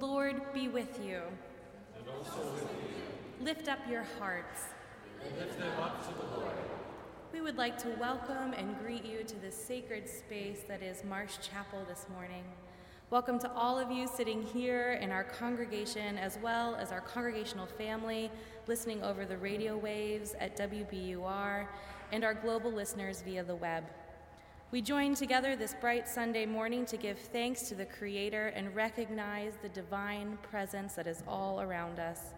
Lord be with you. And also with you. Lift up your hearts. Lift them up to the Lord. We would like to welcome and greet you to this sacred space that is Marsh Chapel this morning. Welcome to all of you sitting here in our congregation, as well as our congregational family listening over the radio waves at WBUR, and our global listeners via the web. We join together this bright Sunday morning to give thanks to the Creator and recognize the divine presence that is all around us.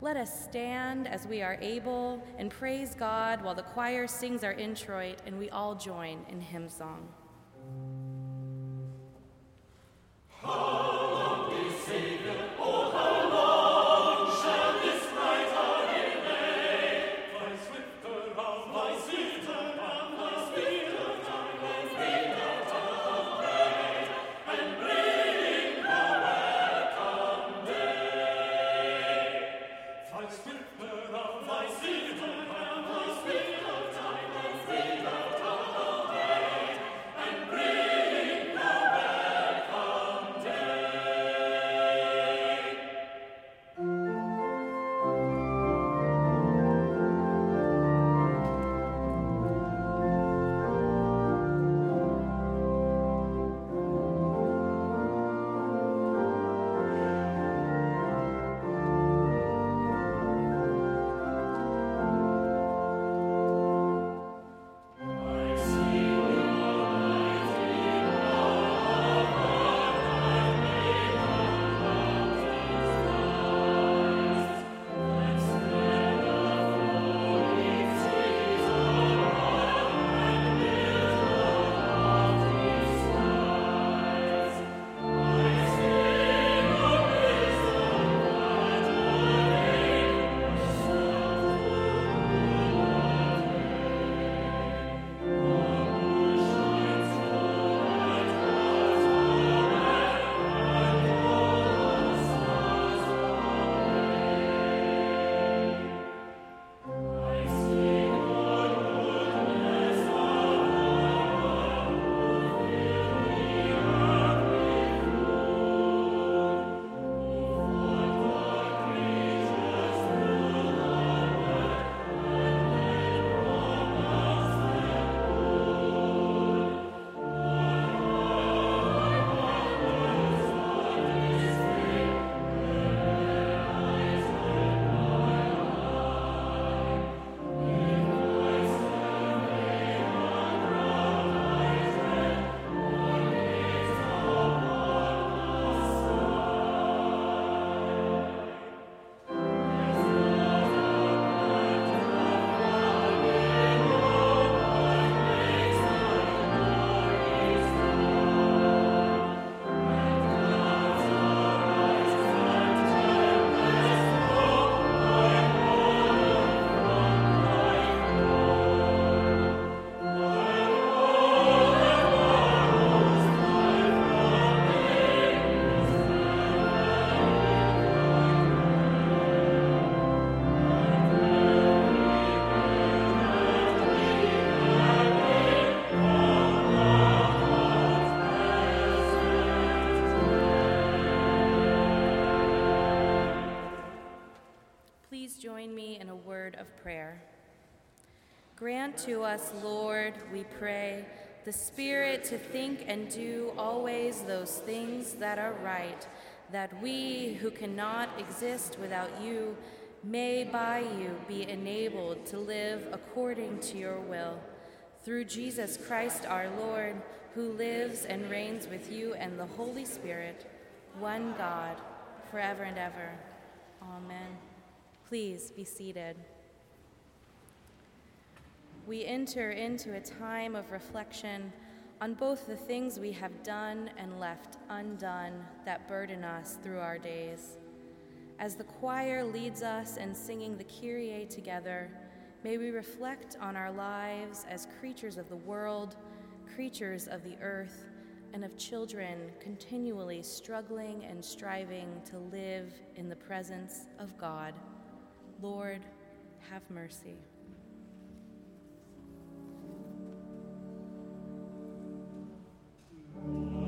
Let us stand as we are able and praise God while the choir sings our introit and we all join in hymn song. Prayer. Grant to us, Lord, we pray, the Spirit to think and do always those things that are right, that we who cannot exist without you may by you be enabled to live according to your will. Through Jesus Christ our Lord, who lives and reigns with you and the Holy Spirit, one God, forever and ever. Amen. Please be seated we enter into a time of reflection on both the things we have done and left undone that burden us through our days. As the choir leads us in singing the Kyrie together, may we reflect on our lives as creatures of the world, creatures of the earth, and of children continually struggling and striving to live in the presence of God. Lord, have mercy. Amen.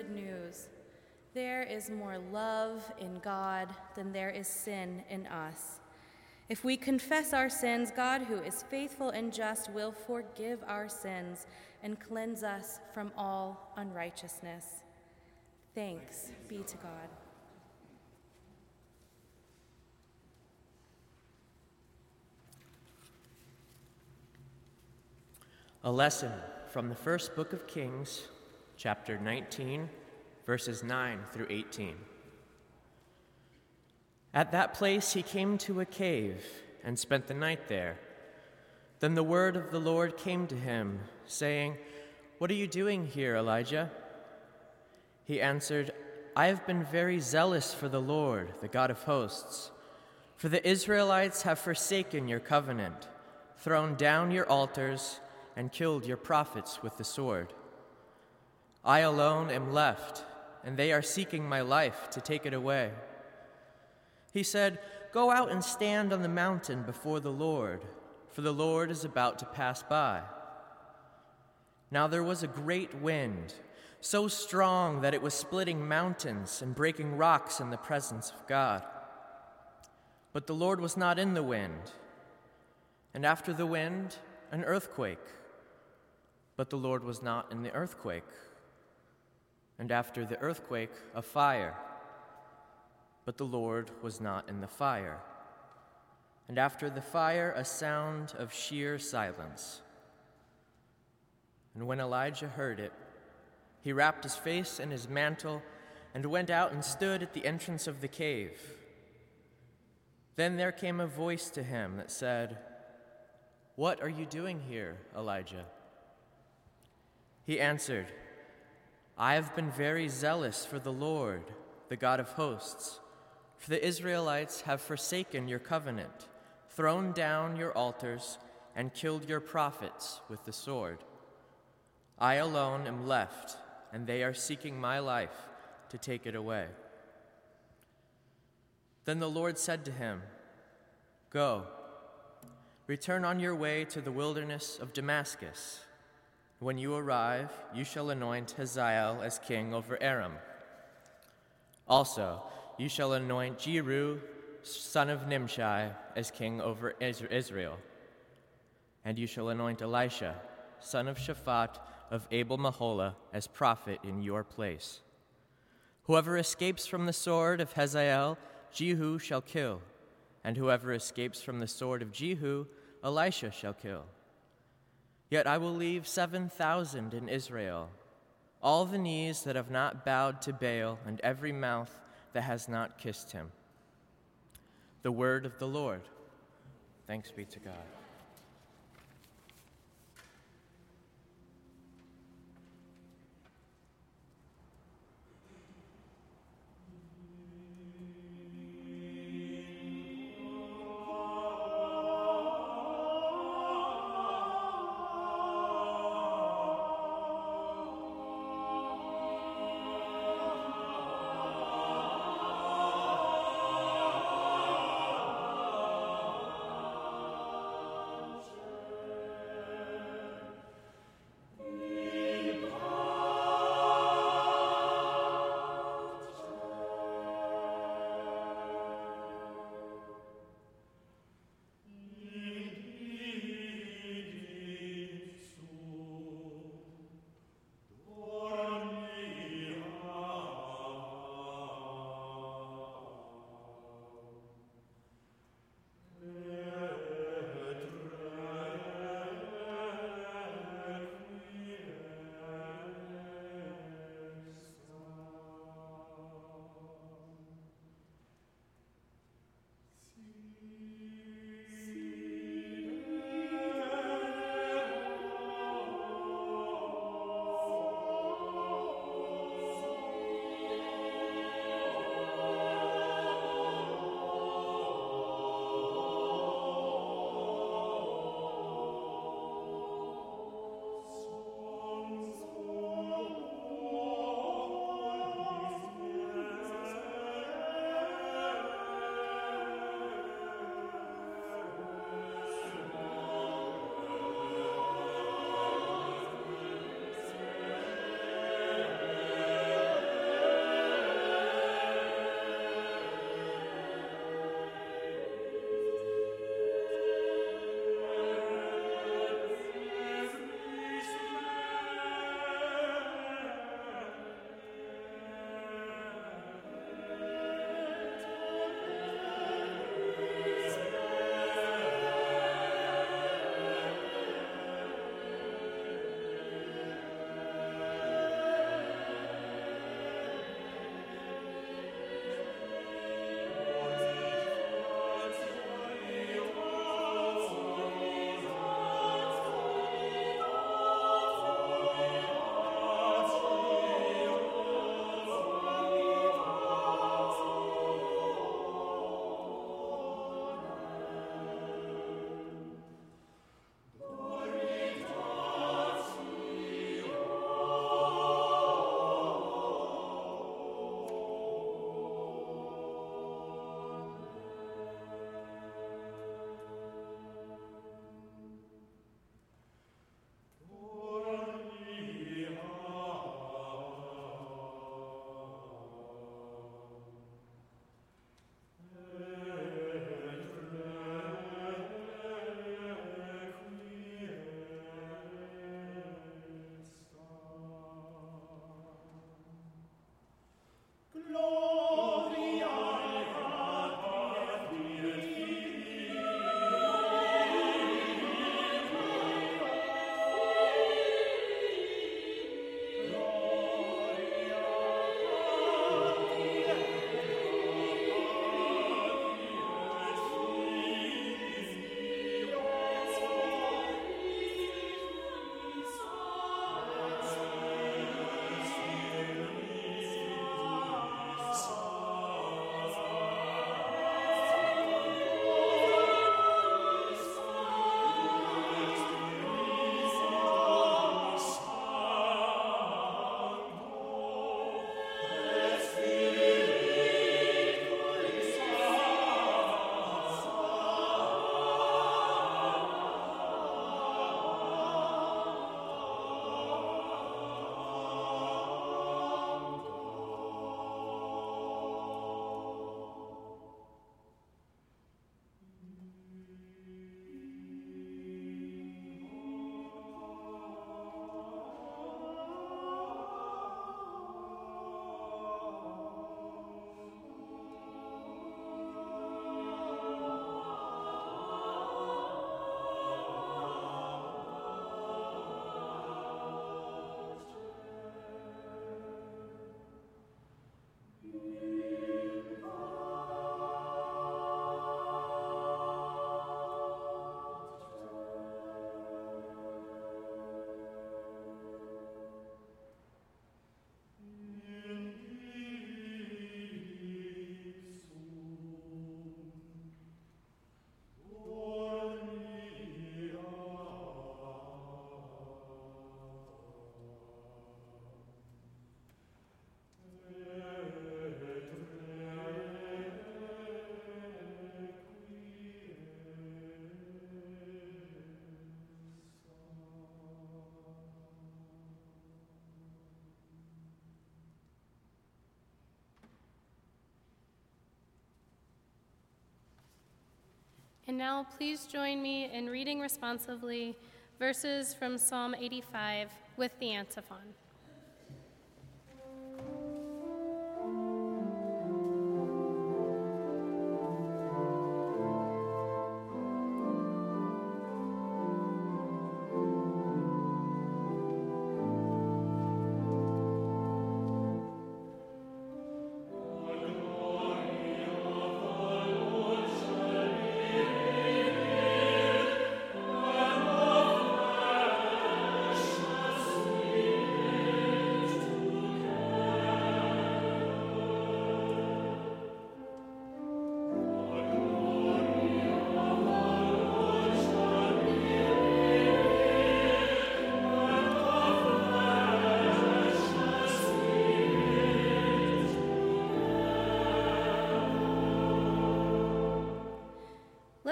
Good news. There is more love in God than there is sin in us. If we confess our sins, God, who is faithful and just, will forgive our sins and cleanse us from all unrighteousness. Thanks be to God. A lesson from the first book of Kings, chapter 19, verses 9 through 18. At that place he came to a cave and spent the night there. Then the word of the Lord came to him, saying, What are you doing here, Elijah? He answered, I have been very zealous for the Lord, the God of hosts. For the Israelites have forsaken your covenant, thrown down your altars, and killed your prophets with the sword. I alone am left, and they are seeking my life to take it away. He said, Go out and stand on the mountain before the Lord, for the Lord is about to pass by. Now there was a great wind, so strong that it was splitting mountains and breaking rocks in the presence of God. But the Lord was not in the wind. And after the wind, an earthquake. But the Lord was not in the earthquake. And after the earthquake, a fire but the Lord was not in the fire. And after the fire, a sound of sheer silence. And when Elijah heard it, he wrapped his face in his mantle and went out and stood at the entrance of the cave. Then there came a voice to him that said, What are you doing here, Elijah? He answered, I have been very zealous for the Lord, the God of hosts for the Israelites have forsaken your covenant, thrown down your altars, and killed your prophets with the sword. I alone am left, and they are seeking my life to take it away. Then the Lord said to him, Go, return on your way to the wilderness of Damascus. When you arrive, you shall anoint Hazael as king over Aram. Also, you shall anoint Jehu, son of Nimshi, as king over Israel. And you shall anoint Elisha, son of Shaphat of Abel Meholah, as prophet in your place. Whoever escapes from the sword of Hazael, Jehu shall kill, and whoever escapes from the sword of Jehu, Elisha shall kill. Yet I will leave seven thousand in Israel, all the knees that have not bowed to Baal, and every mouth that has not kissed him. The word of the Lord. Thanks be to God. And now please join me in reading responsively verses from Psalm 85 with the antiphon.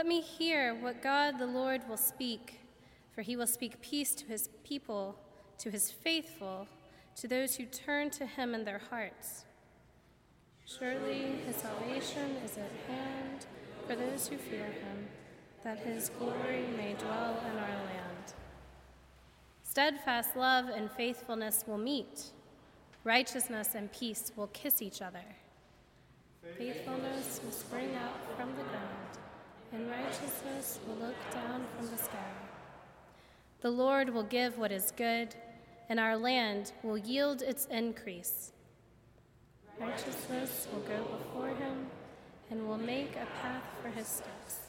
Me hear what God the Lord will speak, for he will speak peace to his people, to his faithful, to those who turn to him in their hearts. Surely his salvation is at hand for those who fear him, that his glory may dwell in our land. Steadfast love and faithfulness will meet, righteousness and peace will kiss each other. Faithfulness will spring up from the ground and righteousness will look down from the sky. The Lord will give what is good, and our land will yield its increase. Righteousness will go before him and will make a path for his steps.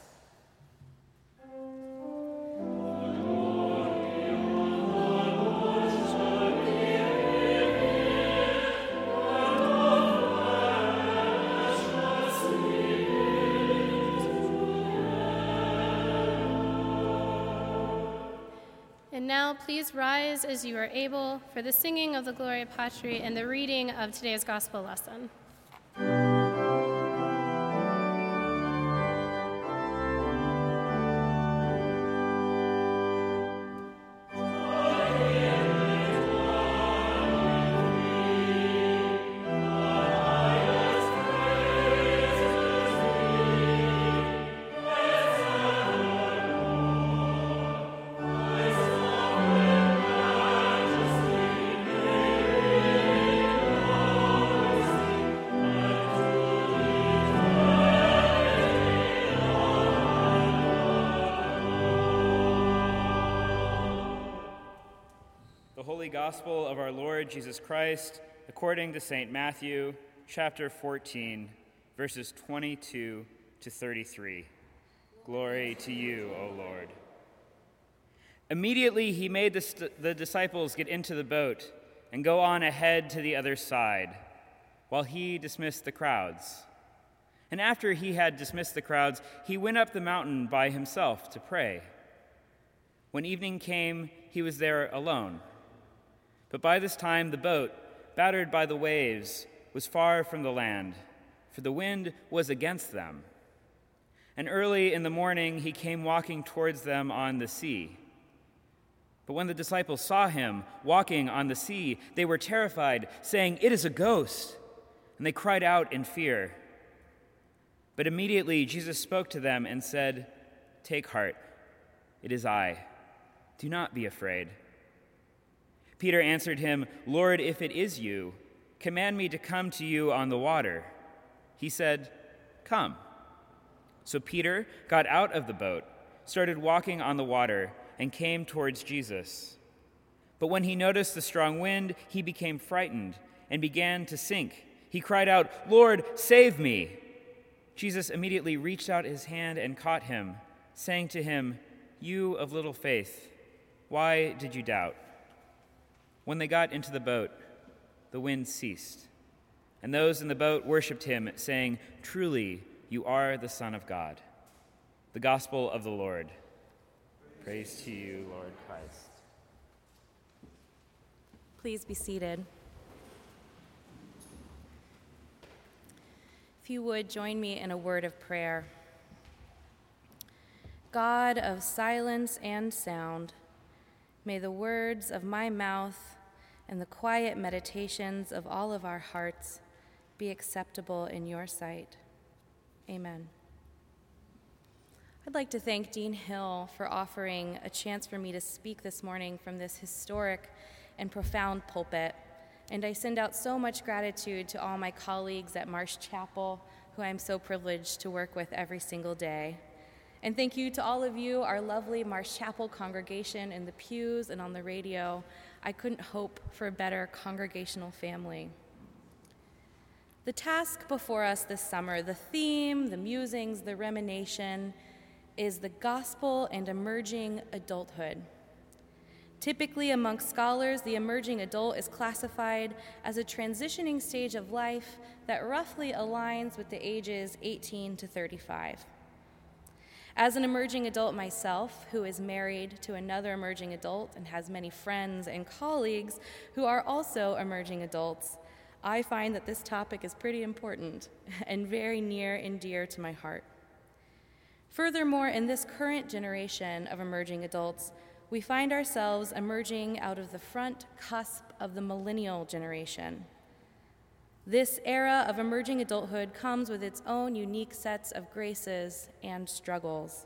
Now please rise as you are able for the singing of the Gloria Patri and the reading of today's gospel lesson. Holy Gospel of our Lord Jesus Christ according to St. Matthew, chapter 14, verses 22 to 33. Glory to you, O Lord. Immediately he made the, st- the disciples get into the boat and go on ahead to the other side, while he dismissed the crowds. And after he had dismissed the crowds, he went up the mountain by himself to pray. When evening came, he was there alone. But by this time, the boat, battered by the waves, was far from the land, for the wind was against them. And early in the morning, he came walking towards them on the sea. But when the disciples saw him walking on the sea, they were terrified, saying, It is a ghost. And they cried out in fear. But immediately Jesus spoke to them and said, Take heart, it is I. Do not be afraid. Peter answered him, Lord, if it is you, command me to come to you on the water. He said, Come. So Peter got out of the boat, started walking on the water, and came towards Jesus. But when he noticed the strong wind, he became frightened and began to sink. He cried out, Lord, save me! Jesus immediately reached out his hand and caught him, saying to him, You of little faith, why did you doubt? When they got into the boat, the wind ceased, and those in the boat worshipped him, saying, Truly, you are the Son of God. The Gospel of the Lord. Praise to you, Lord Christ. Please be seated. If you would join me in a word of prayer. God of silence and sound, May the words of my mouth and the quiet meditations of all of our hearts be acceptable in your sight. Amen. I'd like to thank Dean Hill for offering a chance for me to speak this morning from this historic and profound pulpit. And I send out so much gratitude to all my colleagues at Marsh Chapel, who I'm so privileged to work with every single day. And thank you to all of you, our lovely Marsh Chapel congregation in the pews and on the radio. I couldn't hope for a better congregational family. The task before us this summer, the theme, the musings, the rumination, is the gospel and emerging adulthood. Typically, among scholars, the emerging adult is classified as a transitioning stage of life that roughly aligns with the ages 18 to 35. As an emerging adult myself, who is married to another emerging adult and has many friends and colleagues who are also emerging adults, I find that this topic is pretty important and very near and dear to my heart. Furthermore, in this current generation of emerging adults, we find ourselves emerging out of the front cusp of the millennial generation. This era of emerging adulthood comes with its own unique sets of graces and struggles.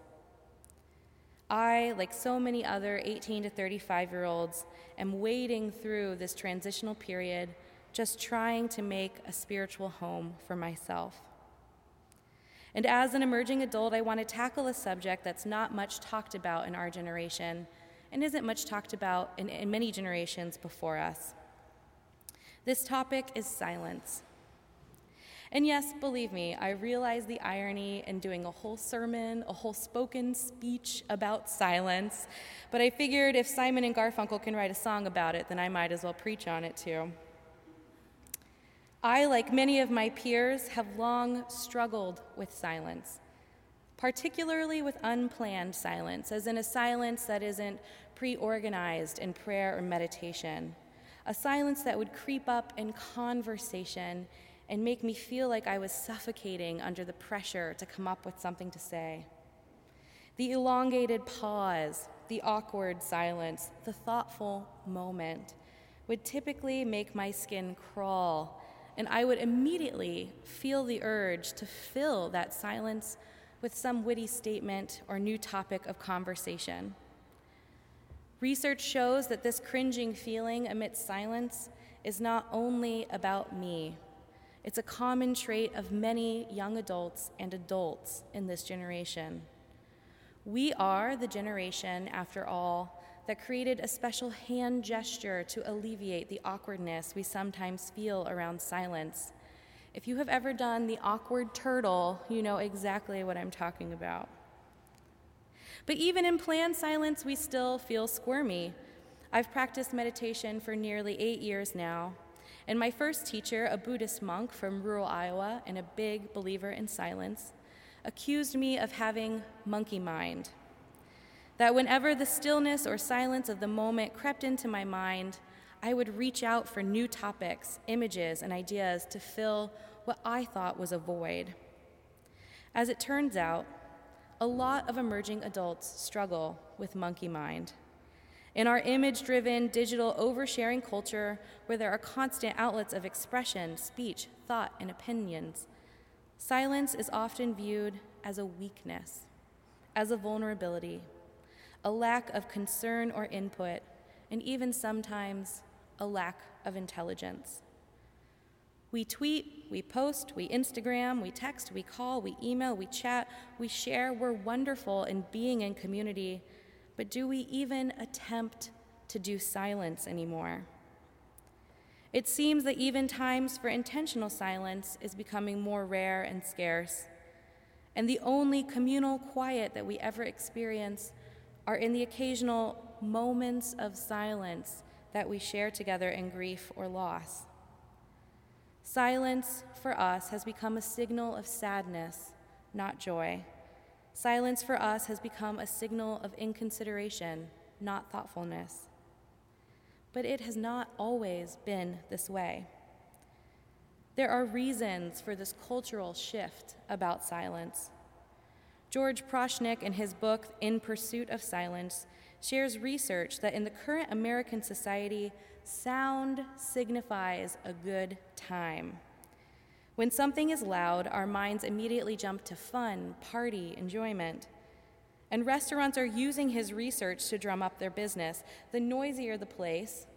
I, like so many other 18 to 35 year olds, am wading through this transitional period, just trying to make a spiritual home for myself. And as an emerging adult, I want to tackle a subject that's not much talked about in our generation and isn't much talked about in, in many generations before us. This topic is silence. And yes, believe me, I realize the irony in doing a whole sermon, a whole spoken speech about silence, but I figured if Simon and Garfunkel can write a song about it, then I might as well preach on it too. I, like many of my peers, have long struggled with silence, particularly with unplanned silence, as in a silence that isn't pre organized in prayer or meditation a silence that would creep up in conversation and make me feel like I was suffocating under the pressure to come up with something to say. The elongated pause, the awkward silence, the thoughtful moment would typically make my skin crawl, and I would immediately feel the urge to fill that silence with some witty statement or new topic of conversation. Research shows that this cringing feeling amidst silence is not only about me, it's a common trait of many young adults and adults in this generation. We are the generation, after all, that created a special hand gesture to alleviate the awkwardness we sometimes feel around silence. If you have ever done the awkward turtle, you know exactly what I'm talking about. But even in planned silence, we still feel squirmy. I've practiced meditation for nearly eight years now, and my first teacher, a Buddhist monk from rural Iowa and a big believer in silence, accused me of having monkey mind that whenever the stillness or silence of the moment crept into my mind, I would reach out for new topics, images, and ideas to fill what I thought was a void. As it turns out, a lot of emerging adults struggle with monkey mind. In our image driven, digital oversharing culture, where there are constant outlets of expression, speech, thought, and opinions, silence is often viewed as a weakness, as a vulnerability, a lack of concern or input, and even sometimes a lack of intelligence. We tweet, we post, we Instagram, we text, we call, we email, we chat, we share. We're wonderful in being in community, but do we even attempt to do silence anymore? It seems that even times for intentional silence is becoming more rare and scarce. And the only communal quiet that we ever experience are in the occasional moments of silence that we share together in grief or loss. Silence for us has become a signal of sadness, not joy. Silence for us has become a signal of inconsideration, not thoughtfulness. But it has not always been this way. There are reasons for this cultural shift about silence. George Prochnik, in his book In Pursuit of Silence, shares research that in the current American society, sound signifies a good time. When something is loud, our minds immediately jump to fun, party, enjoyment. And restaurants are using his research to drum up their business. The noisier the place,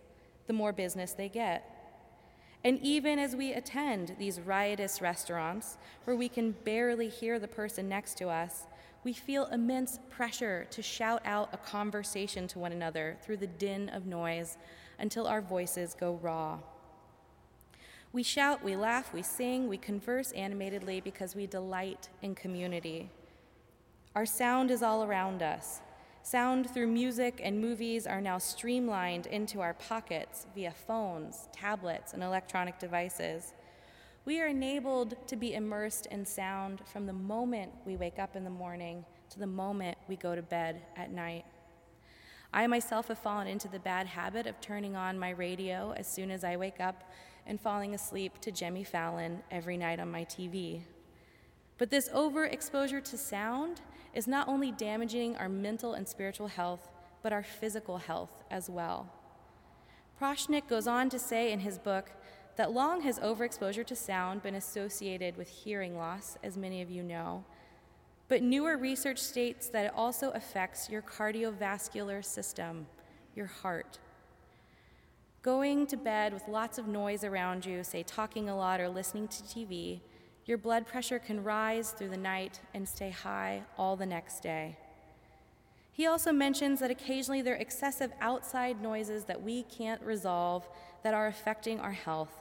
the more business they get. And even as we attend these riotous restaurants where we can barely hear the person next to us, we feel immense pressure to shout out a conversation to one another through the din of noise until our voices go raw. We shout, we laugh, we sing, we converse animatedly because we delight in community. Our sound is all around us. Sound through music and movies are now streamlined into our pockets via phones, tablets, and electronic devices. We are enabled to be immersed in sound from the moment we wake up in the morning to the moment we go to bed at night. I myself have fallen into the bad habit of turning on my radio as soon as I wake up and falling asleep to Jimmy Fallon every night on my TV. But this overexposure to sound is not only damaging our mental and spiritual health, but our physical health as well. Prochnik goes on to say in his book that long has overexposure to sound been associated with hearing loss, as many of you know. But newer research states that it also affects your cardiovascular system, your heart. Going to bed with lots of noise around you, say talking a lot or listening to TV, your blood pressure can rise through the night and stay high all the next day. He also mentions that occasionally there are excessive outside noises that we can't resolve that are affecting our health.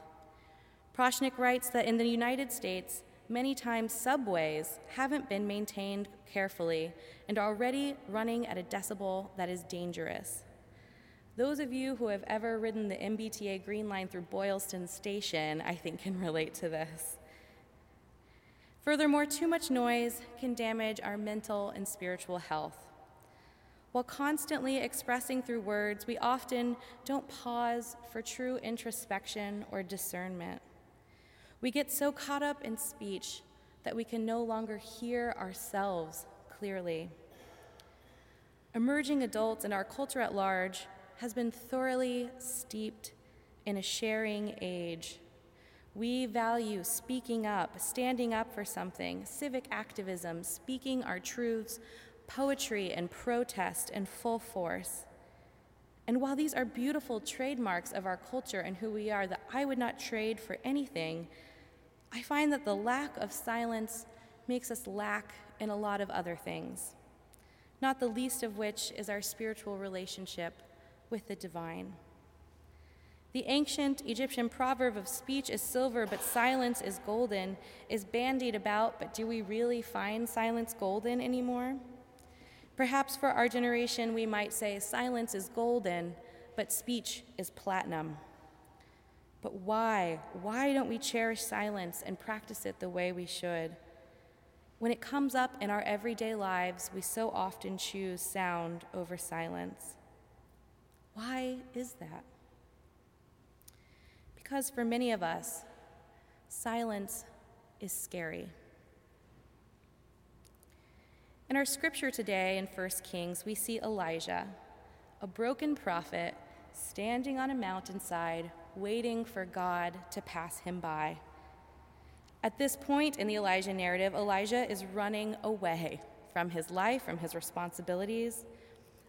Prochnik writes that in the United States, many times subways haven't been maintained carefully and are already running at a decibel that is dangerous. Those of you who have ever ridden the MBTA Green Line through Boylston Station, I think, can relate to this. Furthermore, too much noise can damage our mental and spiritual health. While constantly expressing through words, we often don't pause for true introspection or discernment. We get so caught up in speech that we can no longer hear ourselves clearly. Emerging adults and our culture at large has been thoroughly steeped in a sharing age we value speaking up, standing up for something, civic activism, speaking our truths, poetry, and protest in full force. And while these are beautiful trademarks of our culture and who we are that I would not trade for anything, I find that the lack of silence makes us lack in a lot of other things. not the least of which is our spiritual relationship with the divine. The ancient Egyptian proverb of speech is silver, but silence is golden is bandied about, but do we really find silence golden anymore? Perhaps for our generation, we might say silence is golden, but speech is platinum. But why? Why don't we cherish silence and practice it the way we should? When it comes up in our everyday lives, we so often choose sound over silence. Why is that? Because for many of us, silence is scary. In our scripture today in 1 Kings, we see Elijah, a broken prophet, standing on a mountainside, waiting for God to pass him by. At this point in the Elijah narrative, Elijah is running away from his life, from his responsibilities.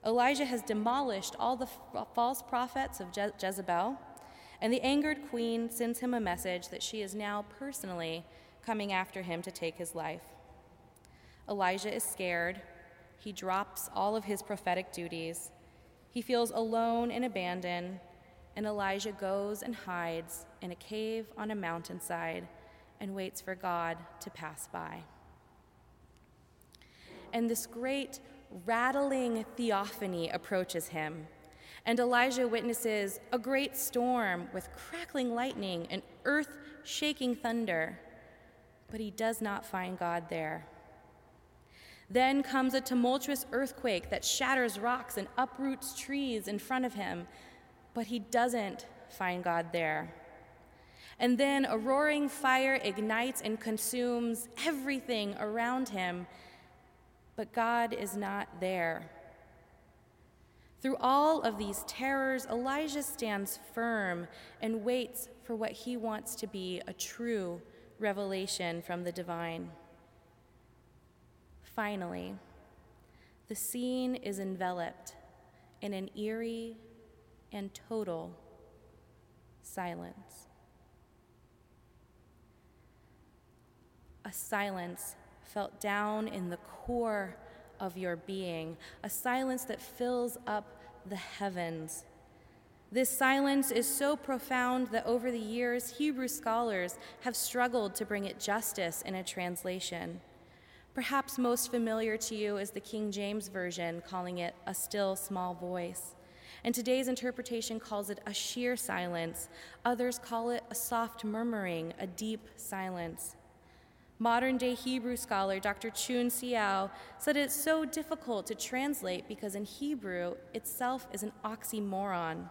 Elijah has demolished all the false prophets of Je- Jezebel and the angered queen sends him a message that she is now personally coming after him to take his life. Elijah is scared. He drops all of his prophetic duties. He feels alone and abandoned, and Elijah goes and hides in a cave on a mountainside and waits for God to pass by. And this great rattling theophany approaches him and Elijah witnesses a great storm with crackling lightning and earth shaking thunder, but he does not find God there. Then comes a tumultuous earthquake that shatters rocks and uproots trees in front of him, but he doesn't find God there. And then a roaring fire ignites and consumes everything around him, but God is not there. Through all of these terrors, Elijah stands firm and waits for what he wants to be a true revelation from the divine. Finally, the scene is enveloped in an eerie and total silence. A silence felt down in the core of your being, a silence that fills up the heavens. This silence is so profound that over the years, Hebrew scholars have struggled to bring it justice in a translation. Perhaps most familiar to you is the King James Version, calling it a still small voice. And today's interpretation calls it a sheer silence. Others call it a soft murmuring, a deep silence. Modern day Hebrew scholar Dr. Chun Seow said it's so difficult to translate because in Hebrew itself is an oxymoron.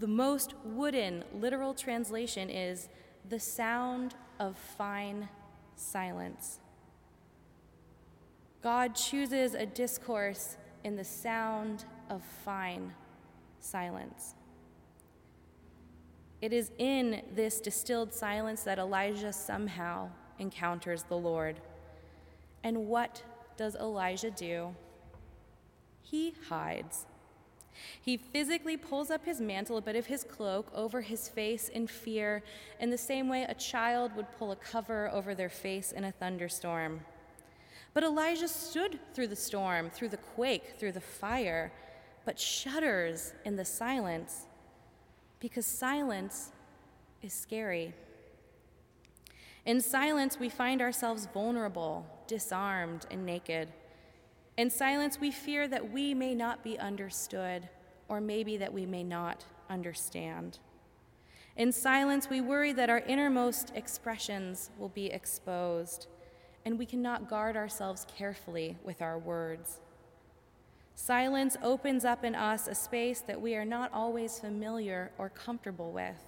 The most wooden literal translation is the sound of fine silence. God chooses a discourse in the sound of fine silence. It is in this distilled silence that Elijah somehow encounters the Lord. And what does Elijah do? He hides. He physically pulls up his mantle, a bit of his cloak, over his face in fear, in the same way a child would pull a cover over their face in a thunderstorm. But Elijah stood through the storm, through the quake, through the fire, but shudders in the silence because silence is scary. In silence, we find ourselves vulnerable, disarmed, and naked. In silence, we fear that we may not be understood, or maybe that we may not understand. In silence, we worry that our innermost expressions will be exposed, and we cannot guard ourselves carefully with our words. Silence opens up in us a space that we are not always familiar or comfortable with.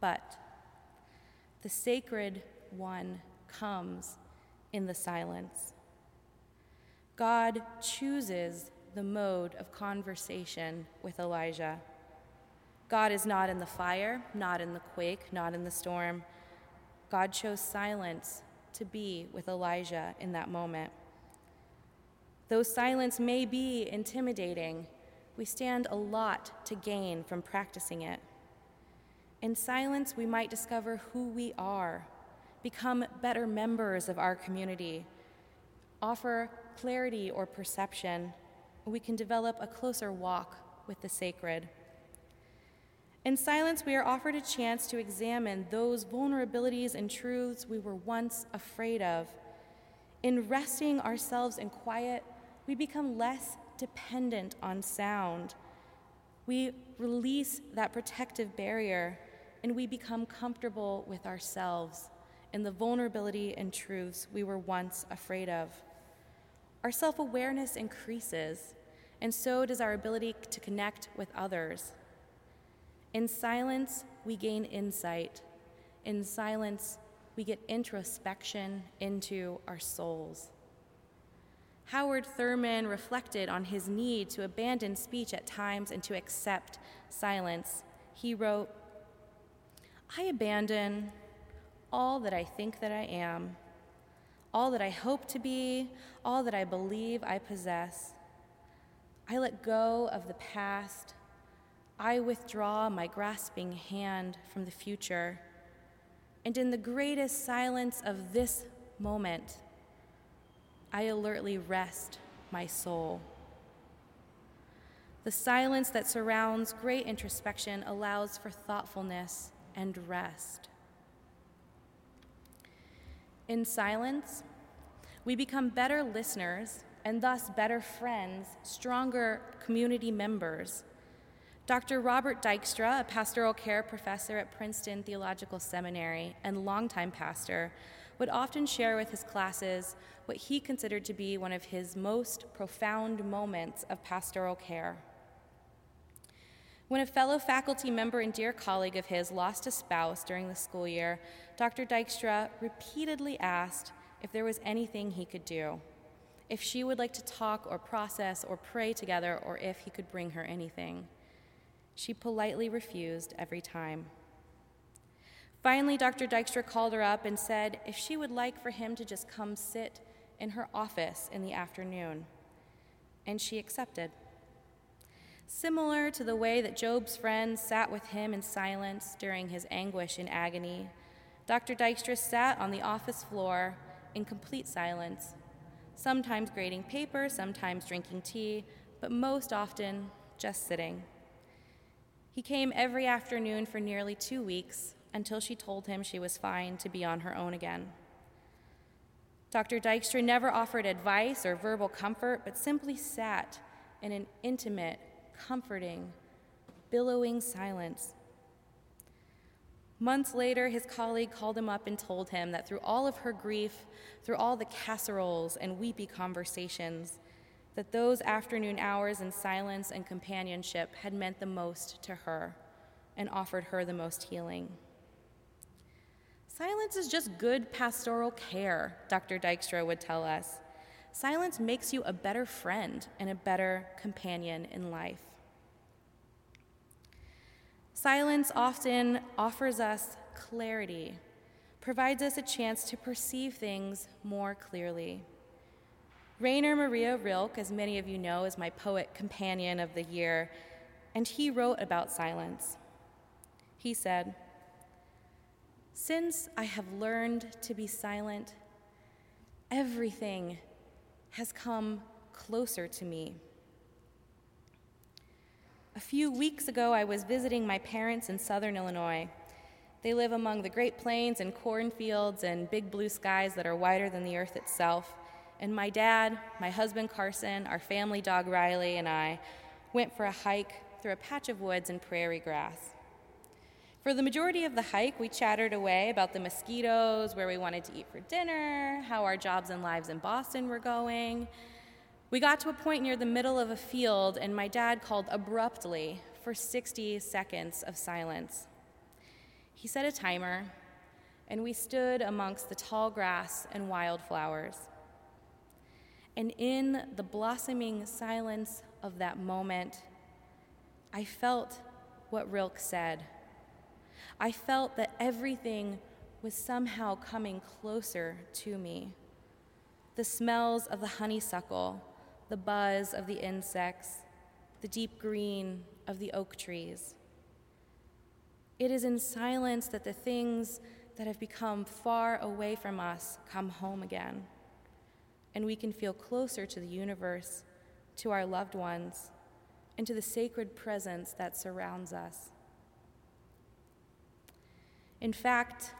But the sacred one comes in the silence. God chooses the mode of conversation with Elijah. God is not in the fire, not in the quake, not in the storm. God chose silence to be with Elijah in that moment. Though silence may be intimidating, we stand a lot to gain from practicing it. In silence, we might discover who we are, become better members of our community, offer clarity or perception, we can develop a closer walk with the sacred. In silence, we are offered a chance to examine those vulnerabilities and truths we were once afraid of. In resting ourselves in quiet, we become less dependent on sound. We release that protective barrier and we become comfortable with ourselves and the vulnerability and truths we were once afraid of. Our self awareness increases, and so does our ability to connect with others. In silence, we gain insight. In silence, we get introspection into our souls. Howard Thurman reflected on his need to abandon speech at times and to accept silence. He wrote, I abandon all that I think that I am, all that I hope to be, all that I believe I possess. I let go of the past. I withdraw my grasping hand from the future. And in the greatest silence of this moment, I alertly rest my soul. The silence that surrounds great introspection allows for thoughtfulness and rest. In silence, we become better listeners and thus better friends, stronger community members. Dr. Robert Dykstra, a pastoral care professor at Princeton Theological Seminary and longtime pastor, would often share with his classes what he considered to be one of his most profound moments of pastoral care. When a fellow faculty member and dear colleague of his lost a spouse during the school year, Dr. Dykstra repeatedly asked if there was anything he could do, if she would like to talk or process or pray together, or if he could bring her anything. She politely refused every time. Finally, Dr. Dykstra called her up and said if she would like for him to just come sit in her office in the afternoon. And she accepted. Similar to the way that Job's friends sat with him in silence during his anguish and agony, Dr. Dykstra sat on the office floor in complete silence, sometimes grading paper, sometimes drinking tea, but most often just sitting. He came every afternoon for nearly two weeks until she told him she was fine to be on her own again. Dr. Dykstra never offered advice or verbal comfort, but simply sat in an intimate, comforting, billowing silence. Months later, his colleague called him up and told him that through all of her grief, through all the casseroles and weepy conversations, that those afternoon hours in silence and companionship had meant the most to her and offered her the most healing. Silence is just good pastoral care, Dr. Dykstra would tell us. Silence makes you a better friend and a better companion in life. Silence often offers us clarity, provides us a chance to perceive things more clearly. Rainer Maria Rilke, as many of you know, is my poet companion of the year, and he wrote about silence. He said, Since I have learned to be silent, everything has come closer to me. A few weeks ago, I was visiting my parents in southern Illinois. They live among the Great Plains and cornfields and big blue skies that are wider than the earth itself. And my dad, my husband Carson, our family dog Riley, and I went for a hike through a patch of woods and prairie grass. For the majority of the hike, we chattered away about the mosquitoes, where we wanted to eat for dinner, how our jobs and lives in Boston were going, we got to a point near the middle of a field, and my dad called abruptly for 60 seconds of silence. He set a timer, and we stood amongst the tall grass and wildflowers. And in the blossoming silence of that moment, I felt what Rilke said. I felt that everything was somehow coming closer to me. The smells of the honeysuckle, the buzz of the insects, the deep green of the oak trees. It is in silence that the things that have become far away from us come home again. And we can feel closer to the universe, to our loved ones, and to the sacred presence that surrounds us. In fact,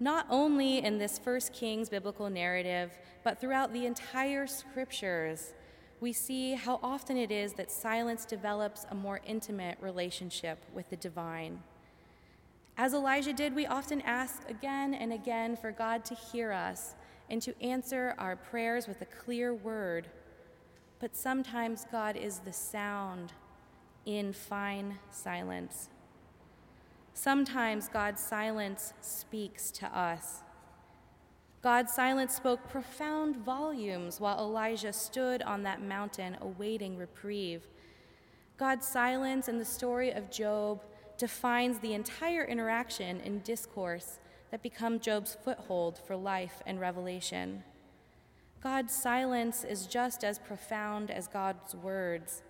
not only in this First Kings biblical narrative, but throughout the entire scriptures, we see how often it is that silence develops a more intimate relationship with the divine. As Elijah did, we often ask again and again for God to hear us and to answer our prayers with a clear word. But sometimes God is the sound in fine silence. Sometimes God's silence speaks to us. God's silence spoke profound volumes while Elijah stood on that mountain awaiting reprieve. God's silence in the story of Job defines the entire interaction and discourse that become Job's foothold for life and revelation. God's silence is just as profound as God's words.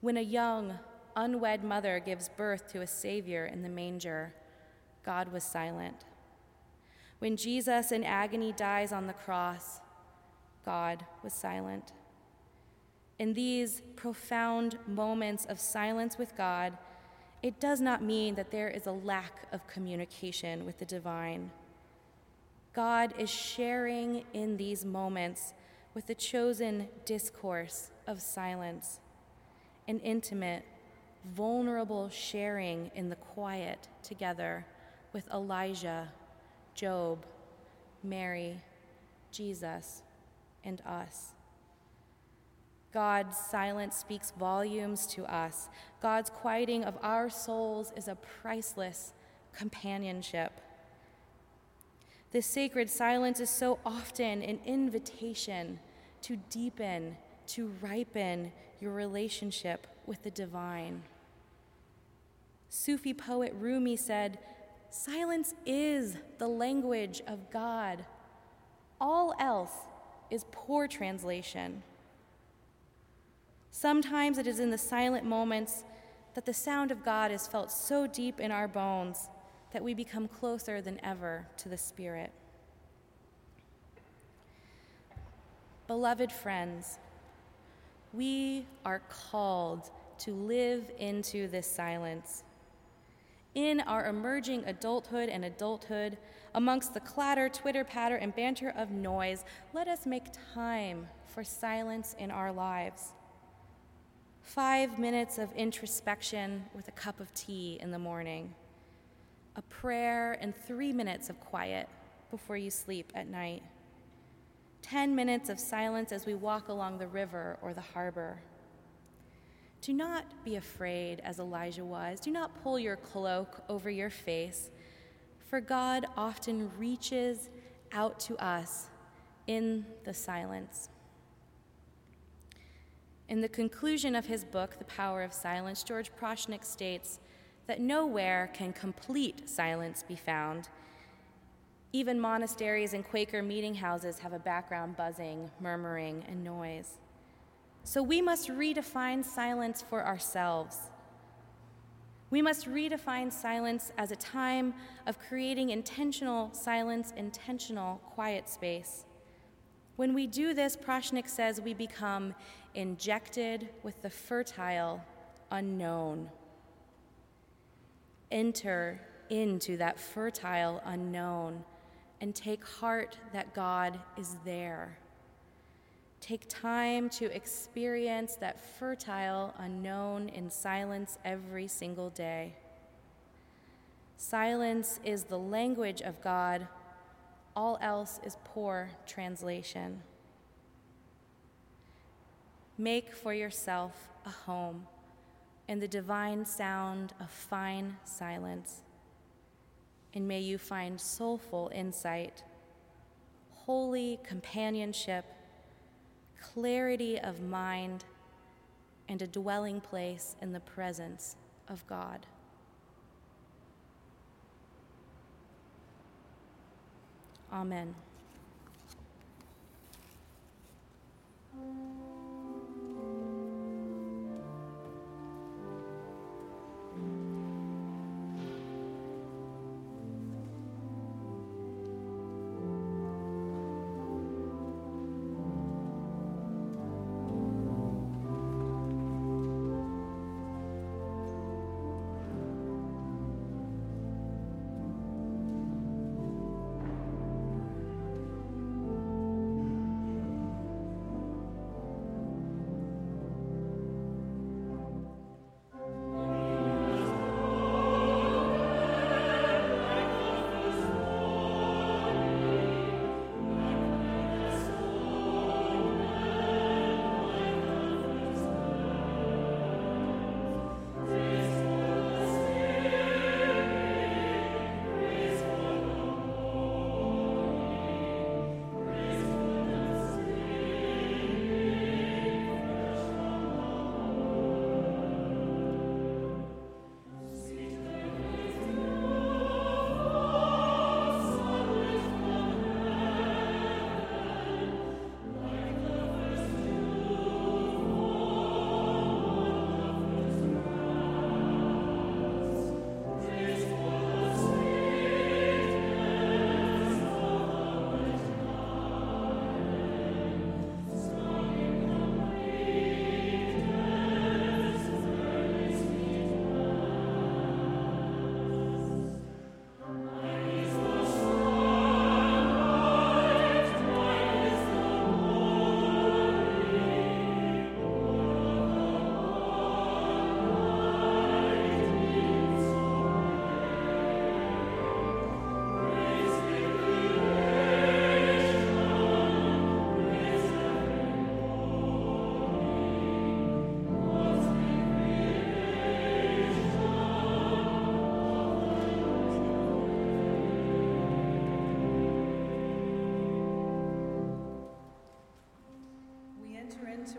When a young, unwed mother gives birth to a Savior in the manger, God was silent. When Jesus in agony dies on the cross, God was silent. In these profound moments of silence with God, it does not mean that there is a lack of communication with the divine. God is sharing in these moments with the chosen discourse of silence, an intimate, vulnerable sharing in the quiet together with Elijah, Job, Mary, Jesus, and us. God's silence speaks volumes to us. God's quieting of our souls is a priceless companionship. This sacred silence is so often an invitation to deepen, to ripen your relationship with the divine. Sufi poet Rumi said, Silence is the language of God. All else is poor translation. Sometimes it is in the silent moments that the sound of God is felt so deep in our bones that we become closer than ever to the Spirit. Beloved friends, we are called to live into this silence. In our emerging adulthood and adulthood, amongst the clatter, twitter, patter, and banter of noise, let us make time for silence in our lives five minutes of introspection with a cup of tea in the morning, a prayer, and three minutes of quiet before you sleep at night, 10 minutes of silence as we walk along the river or the harbor. Do not be afraid, as Elijah was. Do not pull your cloak over your face, for God often reaches out to us in the silence. In the conclusion of his book, The Power of Silence, George Prochnik states that nowhere can complete silence be found. Even monasteries and Quaker meeting houses have a background buzzing, murmuring, and noise. So we must redefine silence for ourselves. We must redefine silence as a time of creating intentional silence, intentional quiet space. When we do this, Prochnik says we become injected with the fertile unknown. Enter into that fertile unknown and take heart that God is there. Take time to experience that fertile unknown in silence every single day. Silence is the language of God, all else is poor translation. Make for yourself a home in the divine sound of fine silence. And may you find soulful insight, holy companionship, clarity of mind, and a dwelling place in the presence of God. Amen.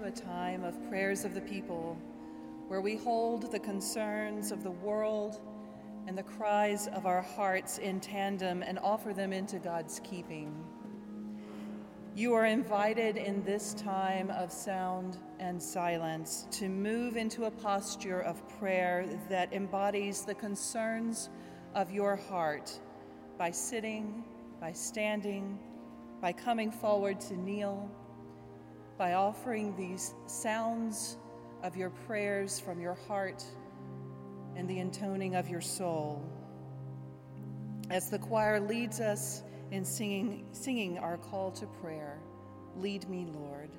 A time of prayers of the people, where we hold the concerns of the world and the cries of our hearts in tandem and offer them into God's keeping. You are invited in this time of sound and silence to move into a posture of prayer that embodies the concerns of your heart by sitting, by standing, by coming forward to kneel, by offering these sounds of your prayers from your heart and the intoning of your soul. As the choir leads us in singing, singing our call to prayer, lead me, Lord.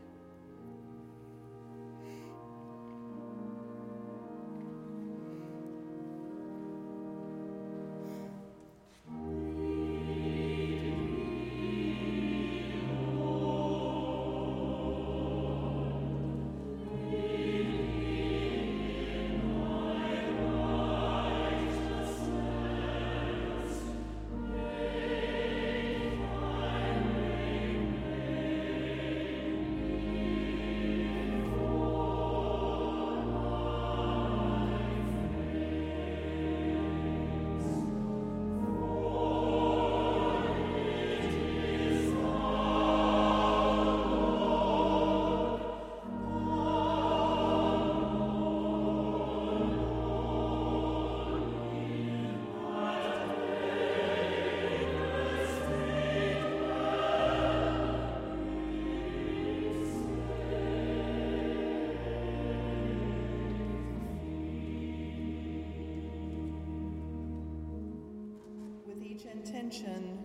Intention,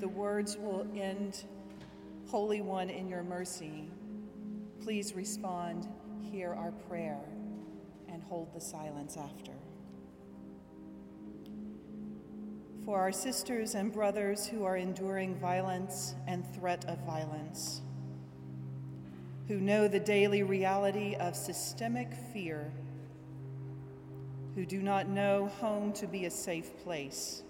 the words will end Holy One, in your mercy. Please respond, hear our prayer, and hold the silence after. For our sisters and brothers who are enduring violence and threat of violence, who know the daily reality of systemic fear, who do not know home to be a safe place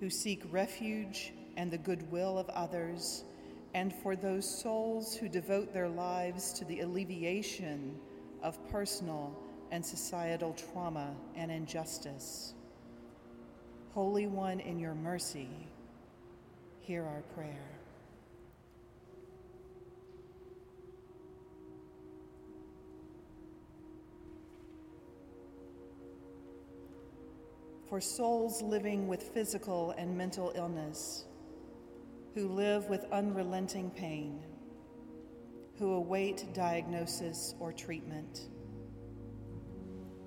who seek refuge and the goodwill of others, and for those souls who devote their lives to the alleviation of personal and societal trauma and injustice. Holy One, in your mercy, hear our prayer. For souls living with physical and mental illness, who live with unrelenting pain, who await diagnosis or treatment,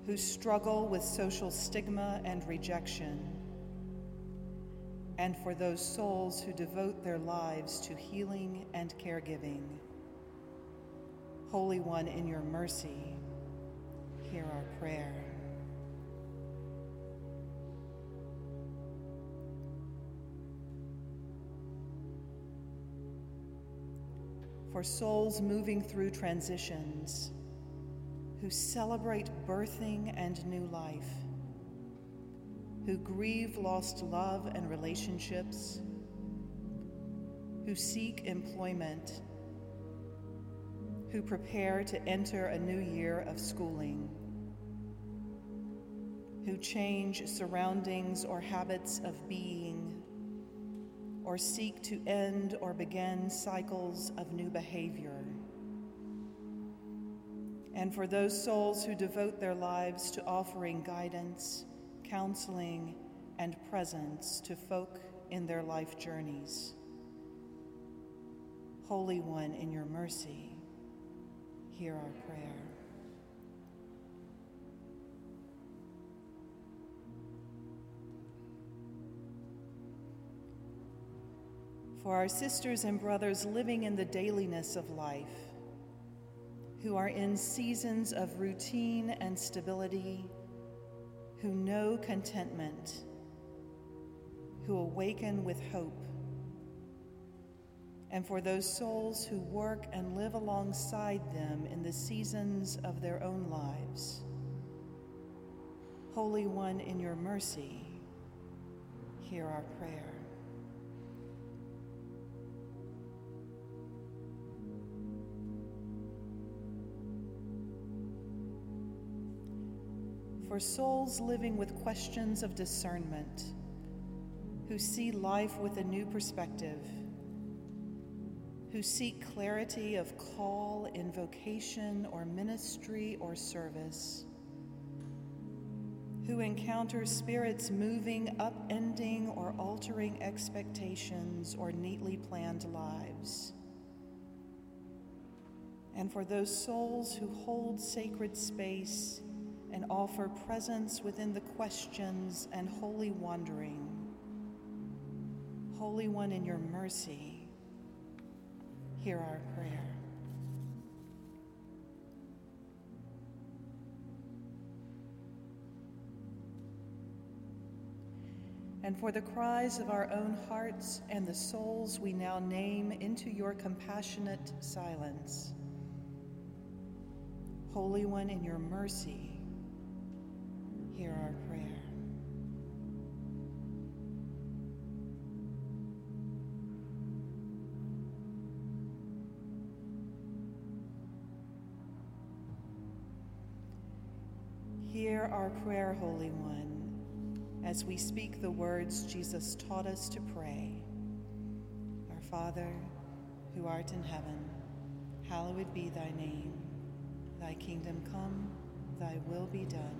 who struggle with social stigma and rejection, and for those souls who devote their lives to healing and caregiving. Holy One, in your mercy, hear our prayer. For souls moving through transitions, who celebrate birthing and new life, who grieve lost love and relationships, who seek employment, who prepare to enter a new year of schooling, who change surroundings or habits of being or seek to end or begin cycles of new behavior. And for those souls who devote their lives to offering guidance, counseling, and presence to folk in their life journeys. Holy One, in your mercy, hear our prayer. For our sisters and brothers living in the dailiness of life, who are in seasons of routine and stability, who know contentment, who awaken with hope, and for those souls who work and live alongside them in the seasons of their own lives. Holy One, in your mercy, hear our prayer. For souls living with questions of discernment, who see life with a new perspective, who seek clarity of call in vocation or ministry or service, who encounter spirits moving, upending, or altering expectations or neatly planned lives. And for those souls who hold sacred space and offer presence within the questions and holy wandering. Holy One, in your mercy, hear our prayer. And for the cries of our own hearts and the souls we now name into your compassionate silence. Holy One, in your mercy, hear our prayer. Hear our prayer, Holy One, as we speak the words Jesus taught us to pray. Our Father, who art in heaven, hallowed be thy name. Thy kingdom come, thy will be done,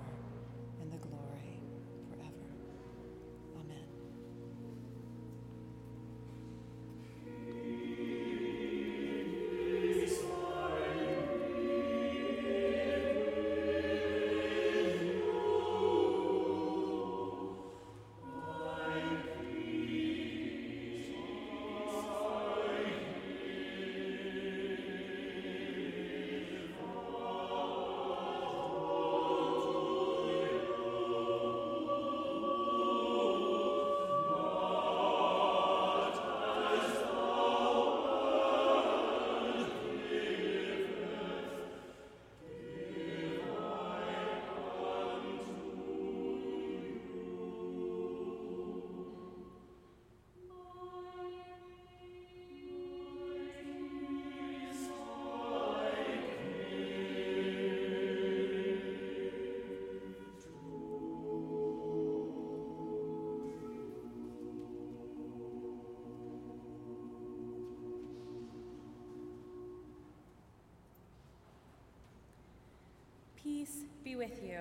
Peace be with you.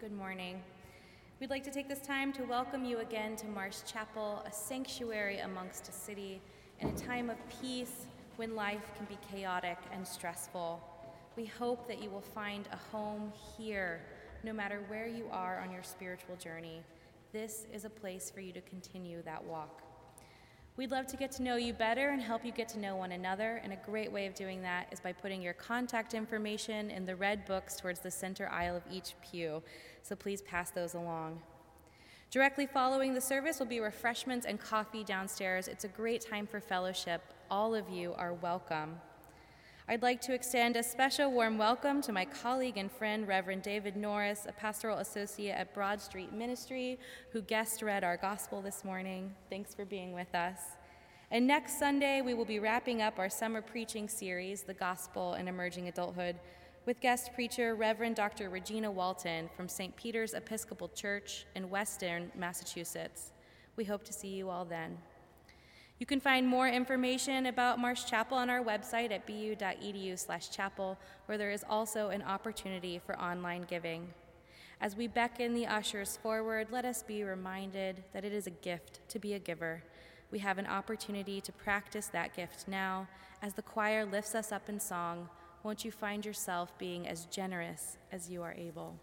Good morning. We'd like to take this time to welcome you again to Marsh Chapel, a sanctuary amongst a city, in a time of peace when life can be chaotic and stressful. We hope that you will find a home here, no matter where you are on your spiritual journey. This is a place for you to continue that walk. We'd love to get to know you better and help you get to know one another, and a great way of doing that is by putting your contact information in the red books towards the center aisle of each pew, so please pass those along. Directly following the service will be refreshments and coffee downstairs. It's a great time for fellowship. All of you are welcome. I'd like to extend a special warm welcome to my colleague and friend, Reverend David Norris, a pastoral associate at Broad Street Ministry, who guest read our gospel this morning. Thanks for being with us. And next Sunday, we will be wrapping up our summer preaching series, The Gospel and Emerging Adulthood, with guest preacher Reverend Dr. Regina Walton from St. Peter's Episcopal Church in Weston, Massachusetts. We hope to see you all then. You can find more information about Marsh Chapel on our website at bu.edu/chapel, where there is also an opportunity for online giving. As we beckon the ushers forward, let us be reminded that it is a gift to be a giver. We have an opportunity to practice that gift now as the choir lifts us up in song. Won't you find yourself being as generous as you are able?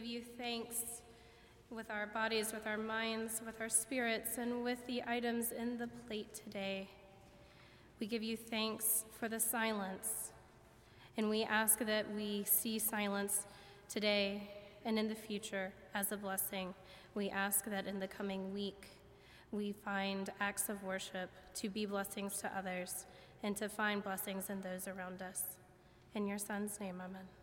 Give you thanks with our bodies, with our minds, with our spirits, and with the items in the plate today. We give you thanks for the silence, and we ask that we see silence today and in the future as a blessing. We ask that in the coming week we find acts of worship to be blessings to others and to find blessings in those around us. In your Son's name, amen.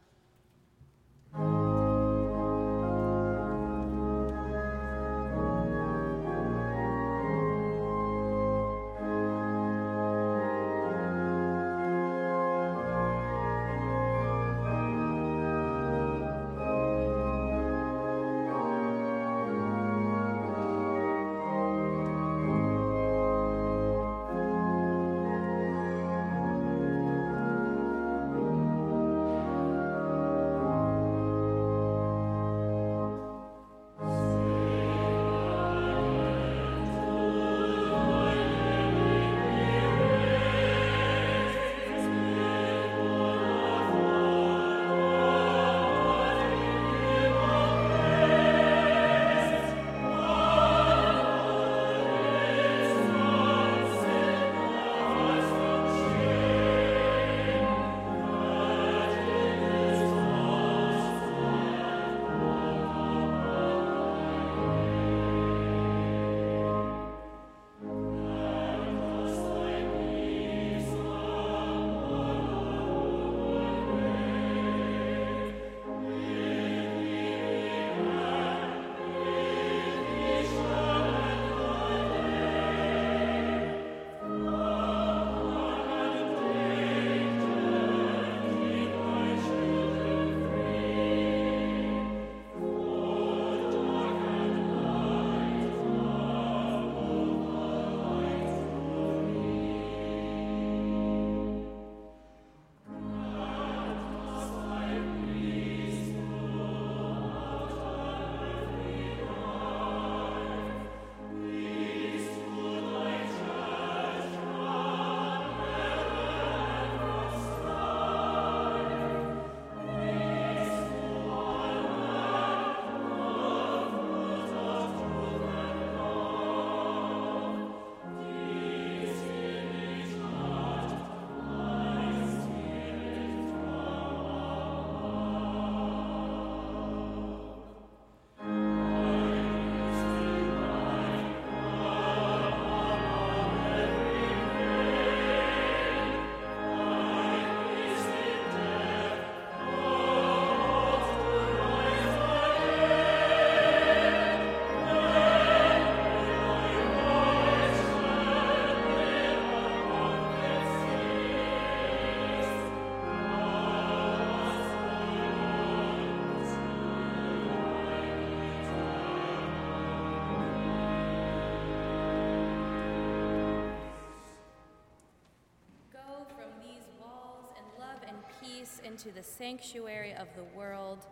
Into the sanctuary of the world,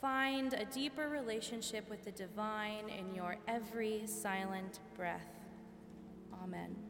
find a deeper relationship with the divine in your every silent breath. Amen.